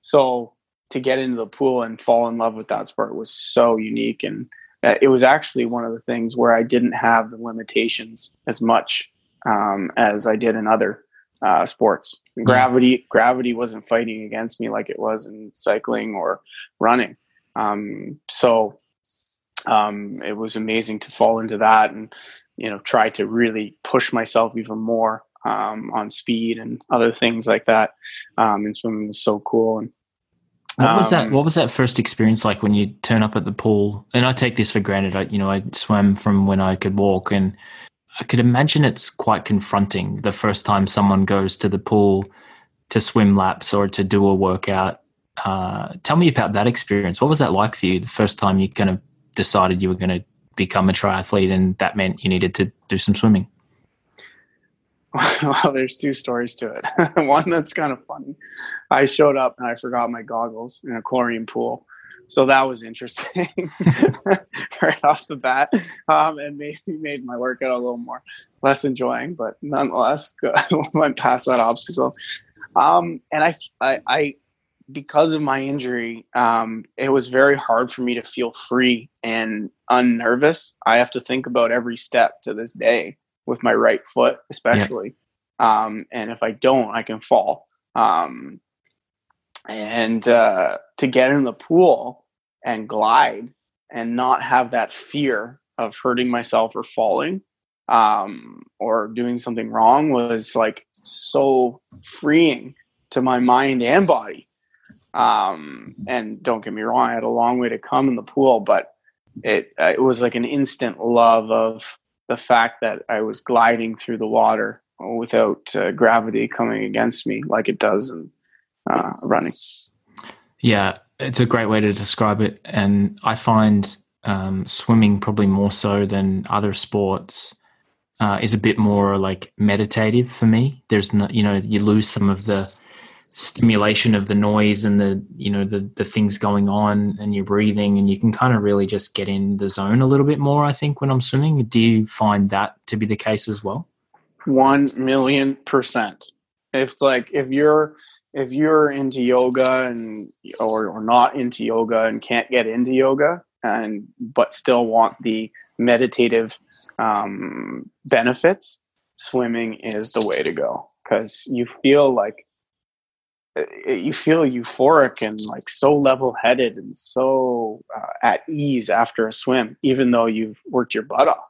so to get into the pool and fall in love with that sport was so unique and it was actually one of the things where I didn't have the limitations as much um, as I did in other uh, sports. Gravity gravity wasn't fighting against me like it was in cycling or running. Um, so um, it was amazing to fall into that and you know try to really push myself even more um, on speed and other things like that. Um, and swimming was so cool and what was that? Um, what was that first experience like when you turn up at the pool? And I take this for granted. I, you know, I swam from when I could walk, and I could imagine it's quite confronting the first time someone goes to the pool to swim laps or to do a workout. Uh, tell me about that experience. What was that like for you? The first time you kind of decided you were going to become a triathlete, and that meant you needed to do some swimming. well, there's two stories to it. One that's kind of funny. I showed up and I forgot my goggles in a chlorine pool. So that was interesting right off the bat. Um, and maybe made my workout a little more less enjoying, but nonetheless, went past that obstacle. Um, and I, I, I, because of my injury, um, it was very hard for me to feel free and unnervous. I have to think about every step to this day with my right foot, especially. Yeah. Um, and if I don't, I can fall. Um, and uh, to get in the pool and glide and not have that fear of hurting myself or falling um, or doing something wrong was like so freeing to my mind and body. Um, and don't get me wrong, I had a long way to come in the pool, but it uh, it was like an instant love of the fact that I was gliding through the water without uh, gravity coming against me like it does in uh, running. Yeah, it's a great way to describe it. And I find um, swimming probably more so than other sports uh, is a bit more like meditative for me. There's no, you know, you lose some of the stimulation of the noise and the, you know, the, the things going on and you're breathing and you can kind of really just get in the zone a little bit more, I think, when I'm swimming. Do you find that to be the case as well? One million percent. If like, if you're, if you're into yoga and or, or not into yoga and can't get into yoga and but still want the meditative um, benefits swimming is the way to go because you feel like you feel euphoric and like so level-headed and so uh, at ease after a swim even though you've worked your butt off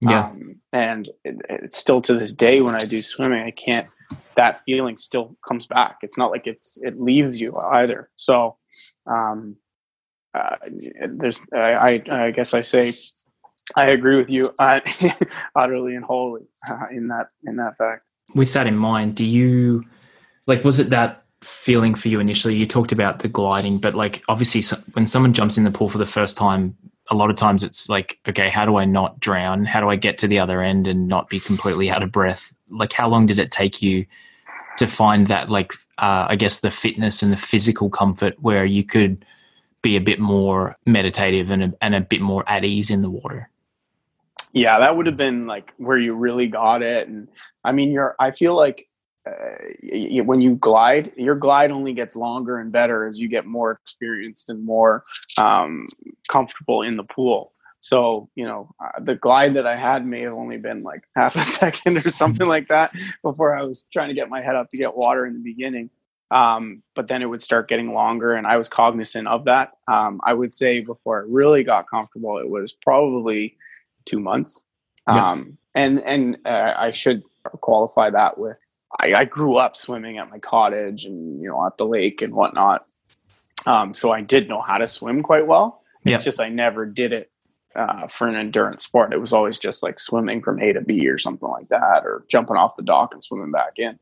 yeah um, and it, it's still to this day when i do swimming i can't that feeling still comes back. It's not like it's it leaves you either. So um, uh, there's I, I, I guess I say I agree with you uh, utterly and wholly uh, in that in that fact. With that in mind, do you like was it that feeling for you initially? You talked about the gliding, but like obviously when someone jumps in the pool for the first time, a lot of times it's like, okay, how do I not drown? How do I get to the other end and not be completely out of breath? Like, how long did it take you to find that, like, uh, I guess the fitness and the physical comfort where you could be a bit more meditative and a, and a bit more at ease in the water? Yeah, that would have been like where you really got it. And I mean, you're, I feel like uh, when you glide, your glide only gets longer and better as you get more experienced and more um, comfortable in the pool. So, you know, uh, the glide that I had may have only been like half a second or something like that before I was trying to get my head up to get water in the beginning. Um, but then it would start getting longer, and I was cognizant of that. Um, I would say before I really got comfortable, it was probably two months. Um, and and uh, I should qualify that with I, I, grew up swimming at my cottage and you know at the lake and whatnot. Um, so I did know how to swim quite well. It's yeah. just I never did it uh, for an endurance sport. It was always just like swimming from A to B or something like that, or jumping off the dock and swimming back in.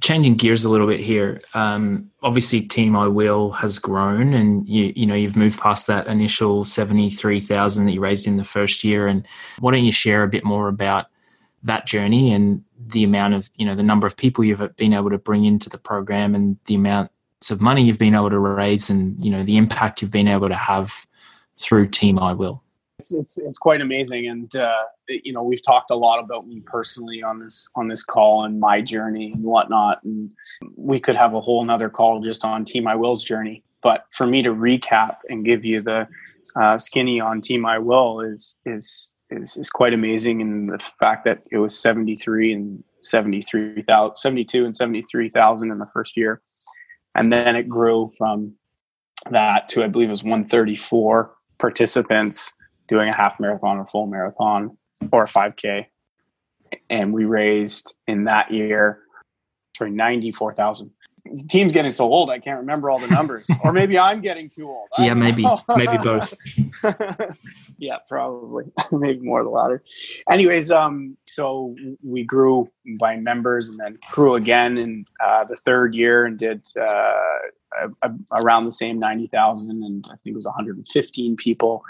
Changing gears a little bit here. Um, obviously, Team I Will has grown, and you you know you've moved past that initial seventy three thousand that you raised in the first year. And why don't you share a bit more about that journey and the amount of you know the number of people you've been able to bring into the program and the amounts of money you've been able to raise and you know the impact you've been able to have through team i will. It's it's, it's quite amazing. And uh, you know we've talked a lot about me personally on this on this call and my journey and whatnot. And we could have a whole another call just on team i will's journey. But for me to recap and give you the uh, skinny on team i will is is is, is quite amazing. And the fact that it was 73 and 73,000, 72 and 73,000 in the first year. And then it grew from that to, I believe it was 134 participants doing a half marathon or full marathon or a 5K. And we raised in that year for 94,000 the team's getting so old I can't remember all the numbers. or maybe I'm getting too old. I yeah, maybe maybe both. yeah, probably. maybe more the latter. Anyways, um, so we grew by members and then grew again in uh, the third year and did uh, around the same 90,000 and I think it was 115 people.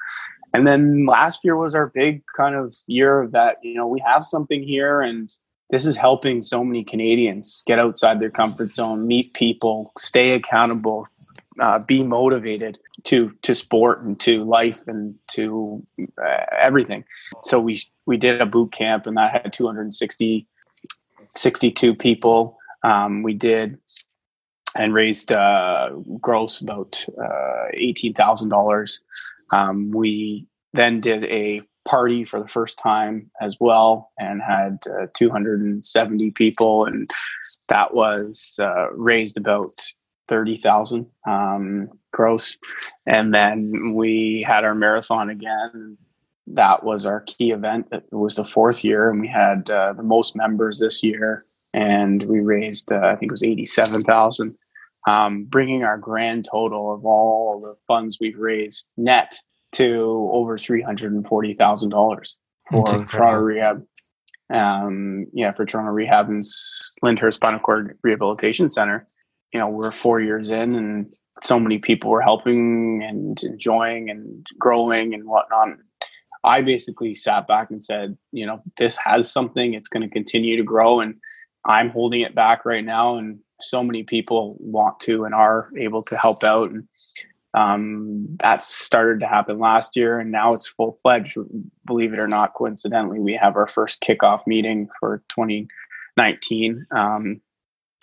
And then last year was our big kind of year of that, you know, we have something here and this is helping so many Canadians get outside their comfort zone, meet people, stay accountable, uh, be motivated to to sport and to life and to uh, everything. So we we did a boot camp and that had 260 62 people. Um, we did and raised uh, gross about uh, eighteen thousand um, dollars. We then did a party for the first time as well and had uh, 270 people. And that was uh, raised about 30,000 um, gross. And then we had our marathon again. That was our key event. It was the fourth year and we had uh, the most members this year. And we raised uh, i think it was 87,000 um, bringing our grand total of all the funds we've raised net to over $340,000 for Toronto Rehab. Um, yeah, for Toronto Rehab and Lyndhurst Spinal Cord Rehabilitation Center. You know, we're four years in, and so many people were helping and enjoying and growing and whatnot. I basically sat back and said, you know, this has something. It's going to continue to grow, and I'm holding it back right now. And so many people want to and are able to help out. And um, that started to happen last year, and now it's full fledged. Believe it or not, coincidentally, we have our first kickoff meeting for 2019. Um,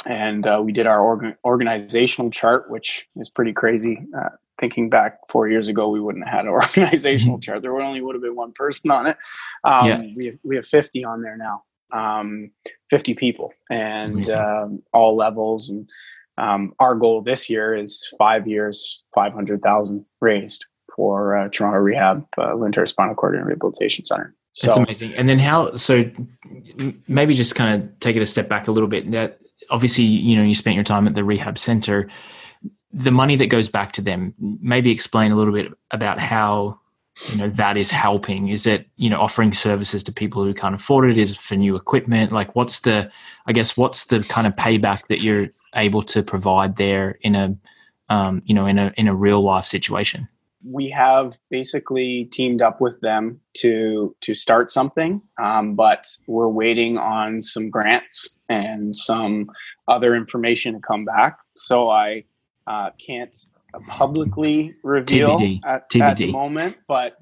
and uh, we did our organ- organizational chart, which is pretty crazy. Uh, thinking back four years ago, we wouldn't have had an organizational chart. There only would have been one person on it. Um, yeah. We have we have 50 on there now, um, 50 people, and um, all levels. And um, our goal this year is five years, 500,000 raised for uh, Toronto Rehab, uh, Lyndhurst Spinal Cord and Rehabilitation Center. So, That's amazing. And then how? So maybe just kind of take it a step back a little bit. That obviously, you know, you spent your time at the rehab center. The money that goes back to them. Maybe explain a little bit about how you know that is helping is it you know offering services to people who can't afford it is for new equipment like what's the i guess what's the kind of payback that you're able to provide there in a um, you know in a in a real life situation? We have basically teamed up with them to to start something um, but we're waiting on some grants and some other information to come back. So i uh, can't publicly reveal at, at, the moment but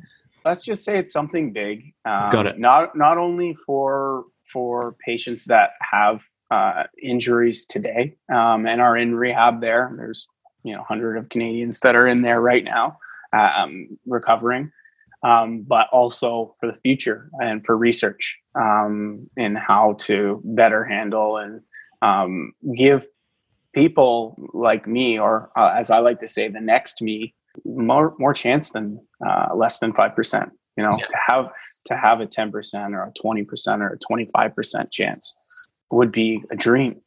let's just say it's something big. Um, got it. not not only for for patients that have uh, injuries today um, and are in rehab there. There's you know 100 of Canadians that are in there right now um, recovering, um, but also for the future and for research um, in how to better handle and um, give people like me, or uh, as I like to say, the next me, more more chance than uh, less than five percent. You know, yeah. to have to have a 10% or a 20% or a 25% chance would be a dream.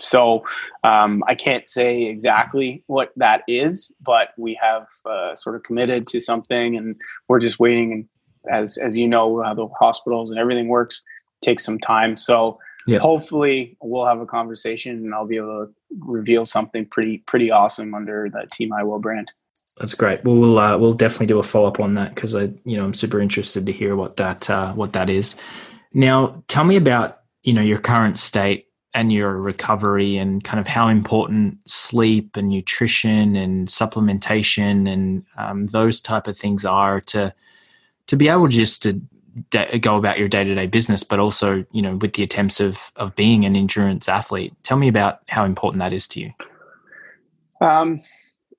So um, I can't say exactly what that is, but we have uh, sort of committed to something, and we're just waiting. And as as you know, how the hospitals and everything works takes some time. So yeah. hopefully, we'll have a conversation, and I'll be able to reveal something pretty pretty awesome under the Team I Will brand. That's great. Well, we'll uh, we'll definitely do a follow up on that because I, you know, I'm super interested to hear what that uh, what that is. Now, tell me about you know your current state and your recovery and kind of how important sleep and nutrition and supplementation and um, those type of things are to to be able just to go about your day-to-day business but also you know with the attempts of of being an endurance athlete. Tell me about how important that is to you. Um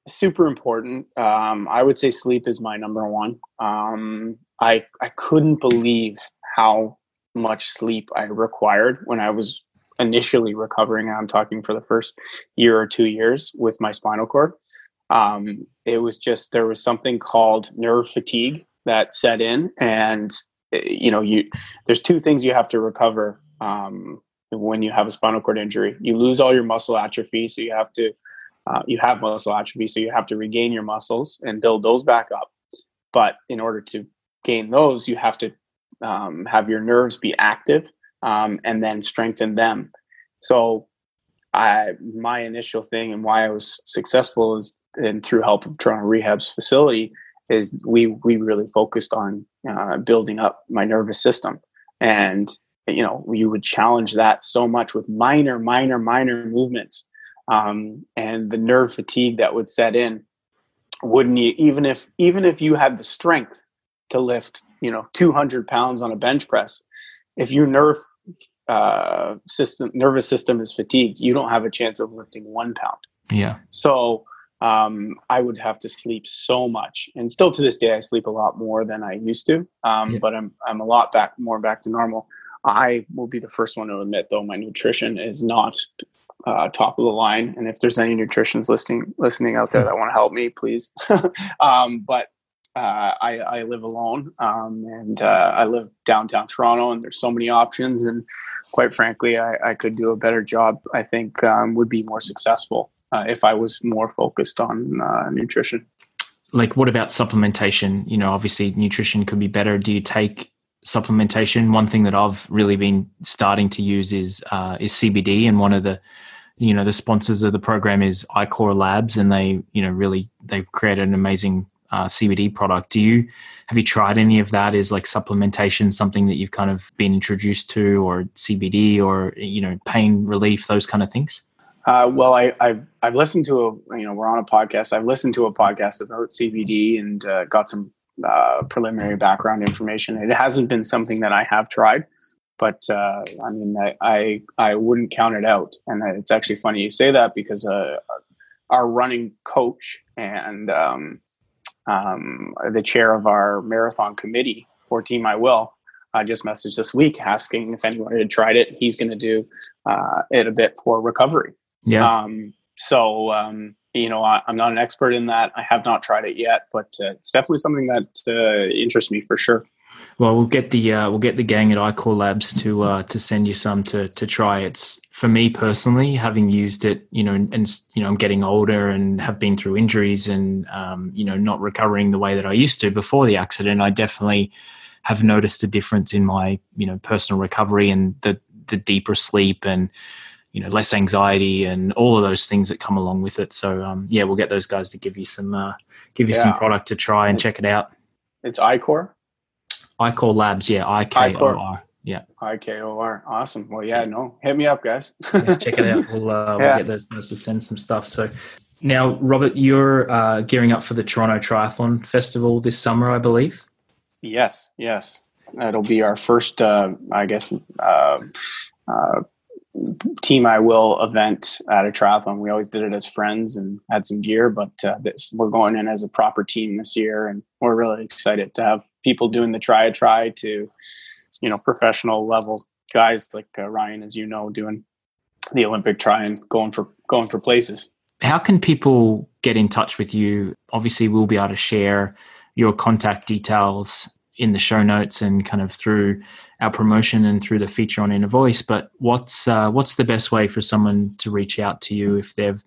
super important. Um i would say sleep is my number one. Um i i couldn't believe how much sleep I required when I was initially recovering. I'm talking for the first year or two years with my spinal cord. Um, it was just there was something called nerve fatigue that set in, and eh, you know, you there's two things you have to recover um, when you have a spinal cord injury. You lose all your muscle atrophy, so you have to uh, you have muscle atrophy, so you have to regain your muscles and build those back up. But in order to gain those, you have to um, have your nerves be active um, and then strengthen them. So, I my initial thing and why I was successful is and through help of Toronto Rehab's facility is we we really focused on uh, building up my nervous system and you know you would challenge that so much with minor minor minor movements um, and the nerve fatigue that would set in wouldn't you even if even if you had the strength to lift you know 200 pounds on a bench press. If your nerve uh, system nervous system is fatigued you don't have a chance of lifting one pound. Yeah. So um, i would have to sleep so much and still to this day i sleep a lot more than i used to um, yeah. but i'm i'm a lot back more back to normal. I will be the first one to admit though my nutrition is not uh, top of the line and if there's any nutritionists listening listening out there hmm. that want to help me please. Um, but uh, I, I, live alone um, and uh, I live downtown Toronto, and there's so many options. And quite frankly, I, I could do a better job. I think um, would be more successful uh, if I was more focused on uh, nutrition. Like, what about supplementation? You know, obviously, nutrition could be better. Do you take supplementation. One thing that I've really been starting to use is uh, is CBD, and one of the you know the sponsors of the program is iKOR Labs, and they you know really they've created an amazing uh, CBD product. Do you have you tried any of that? Is like supplementation something that you've kind of been introduced to, or CBD, or you know pain relief, those kind of things? Uh, well, I, have I've listened to a you know we're on a podcast. I've listened to a podcast about CBD and uh, got some uh, preliminary background information. It hasn't been something that I have tried, but uh, I mean I, I, I wouldn't count it out. And it's actually funny you say that because uh, our running coach and um, um, the chair of our marathon committee for Team I Will. I just messaged this week asking if anyone had tried it. He's going to do uh, it a bit for recovery. Yeah. Um, so, um, you know, I, am not an expert in that. I have not tried it yet, but uh, it's definitely something that uh, interests me for sure. Well, we'll get the uh, we'll get the gang at iKOR Labs to uh, to send you some to to try. It's for me personally, having used it, you know, and, and you know, I'm getting older and have been through injuries and um, you know, not recovering the way that I used to before the accident. I definitely have noticed a difference in my you know personal recovery and the the deeper sleep and you know less anxiety and all of those things that come along with it. So um, yeah, we'll get those guys to give you some uh, give you yeah. some product to try and it's, check it out. It's iKOR. iKOR Labs, yeah, I K O R. Yeah. I K O R. Awesome. Well, yeah, no, hit me up, guys. yeah, check it out. We'll, uh, yeah. we'll get those guys to send some stuff. So now, Robert, you're uh, gearing up for the Toronto Triathlon Festival this summer, I believe. Yes, yes. It'll be our first, uh, I guess, uh, uh, team I will event at a triathlon. We always did it as friends and had some gear, but uh, this, we're going in as a proper team this year, and we're really excited to have people doing the try a try to, you know, professional level guys like uh, Ryan, as you know, doing the Olympic try and going for going for places. How can people get in touch with you? Obviously, we'll be able to share your contact details in the show notes and kind of through our promotion and through the feature on Inner Voice. But what's uh, what's the best way for someone to reach out to you if they've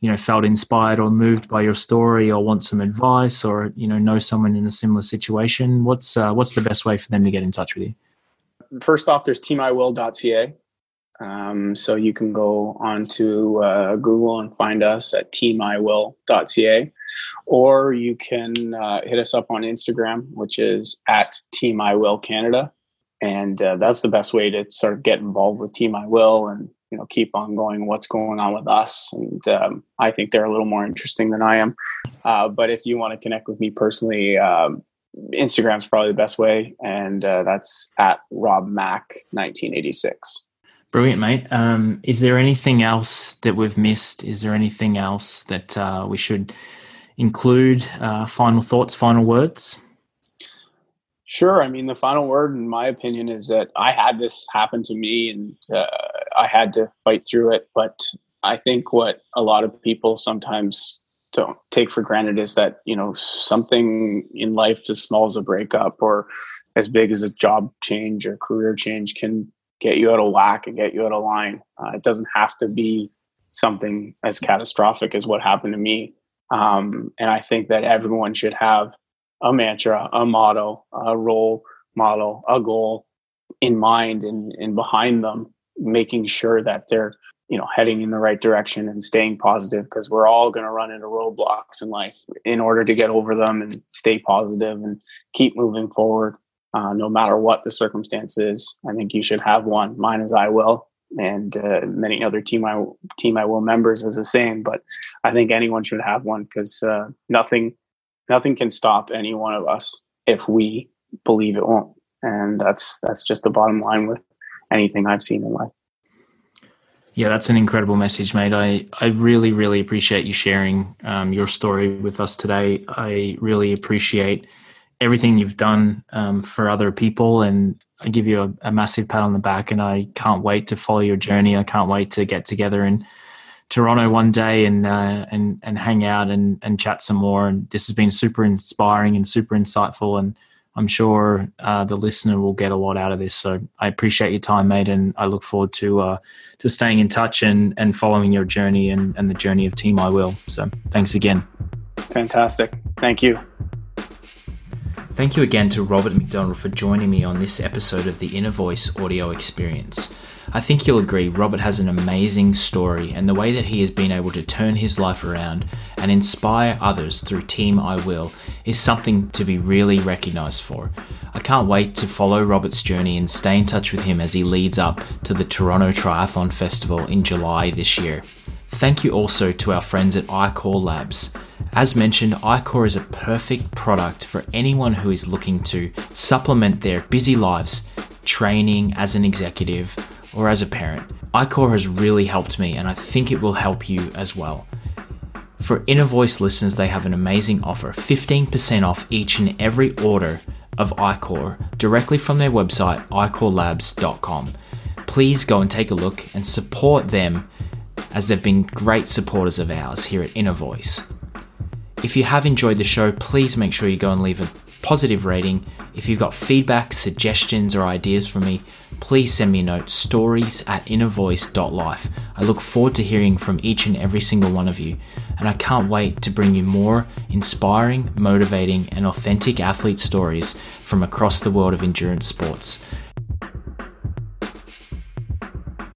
you know felt inspired or moved by your story or want some advice or you know know someone in a similar situation? What's uh, what's the best way for them to get in touch with you? First off, there's teamiwill.ca. Um, so you can go onto uh, Google and find us at teamiwill.ca or you can uh, hit us up on Instagram, which is at Team I Will Canada, and uh, that's the best way to sort of get involved with Team I Will and you know keep on going what's going on with us. And um, I think they're a little more interesting than I am. Uh, but if you want to connect with me personally, um, Instagram's probably the best way, and uh, that's at Rob Mac 1986. Brilliant, mate. Um, is there anything else that we've missed? Is there anything else that uh, we should include uh, final thoughts, final words? Sure. I mean, the final word, in my opinion, is that I had this happen to me and uh, I had to fight through it. But I think what a lot of people sometimes don't take for granted is that, you know, something in life as small as a breakup or as big as a job change or career change can get you out of whack and get you out of line. Uh, it doesn't have to be something as catastrophic as what happened to me. Um, and I think that everyone should have a mantra, a motto, a role model, a goal in mind and, and behind them, making sure that they're you know heading in the right direction and staying positive because we're all going to run into roadblocks in life in order to get over them and stay positive and keep moving forward uh, no matter what the circumstances i think you should have one mine is i will and uh, many other team I team I will members is the same. But I think anyone should have one because uh, nothing nothing can stop any one of us if we believe it won't. And that's that's just the bottom line with anything I've seen in life. Yeah, that's an incredible message, mate. I, I really, really appreciate you sharing um, your story with us today. I really appreciate everything you've done um, for other people and I give you a, a, massive pat on the back, and I can't wait to follow your journey. I can't wait to get together in Toronto one day and uh, and and hang out and and chat some more. And this has been super inspiring and super insightful, and I'm sure uh, the listener will get a lot out of this. So I appreciate your time, mate, and I look forward to uh, to staying in touch and and following your journey and and the journey of Team I Will. So thanks again. Fantastic. Thank you. Thank you again to Robert McDonald for joining me on this episode of the Inner Voice audio experience. I think you'll agree Robert has an amazing story, and the way that he has been able to turn his life around and inspire others through Team I Will is something to be really recognised for. I can't wait to follow Robert's journey and stay in touch with him as he leads up to the Toronto Triathlon Festival in July this year. Thank you also to our friends at iKOR Labs. As mentioned, iKOR is a perfect product for anyone who is looking to supplement their busy lives, training as an executive, or as a parent. iKOR has really helped me, and I think it will help you as well. For Inner Voice listeners, they have an amazing offer 15% off each and every order of iKOR directly from their website, icorelabs.com. Please go and take a look and support them as they've been great supporters of ours here at Inner Voice. If you have enjoyed the show, please make sure you go and leave a positive rating. If you've got feedback, suggestions, or ideas for me, please send me a note stories at innervoice.life. I look forward to hearing from each and every single one of you, and I can't wait to bring you more inspiring, motivating, and authentic athlete stories from across the world of endurance sports.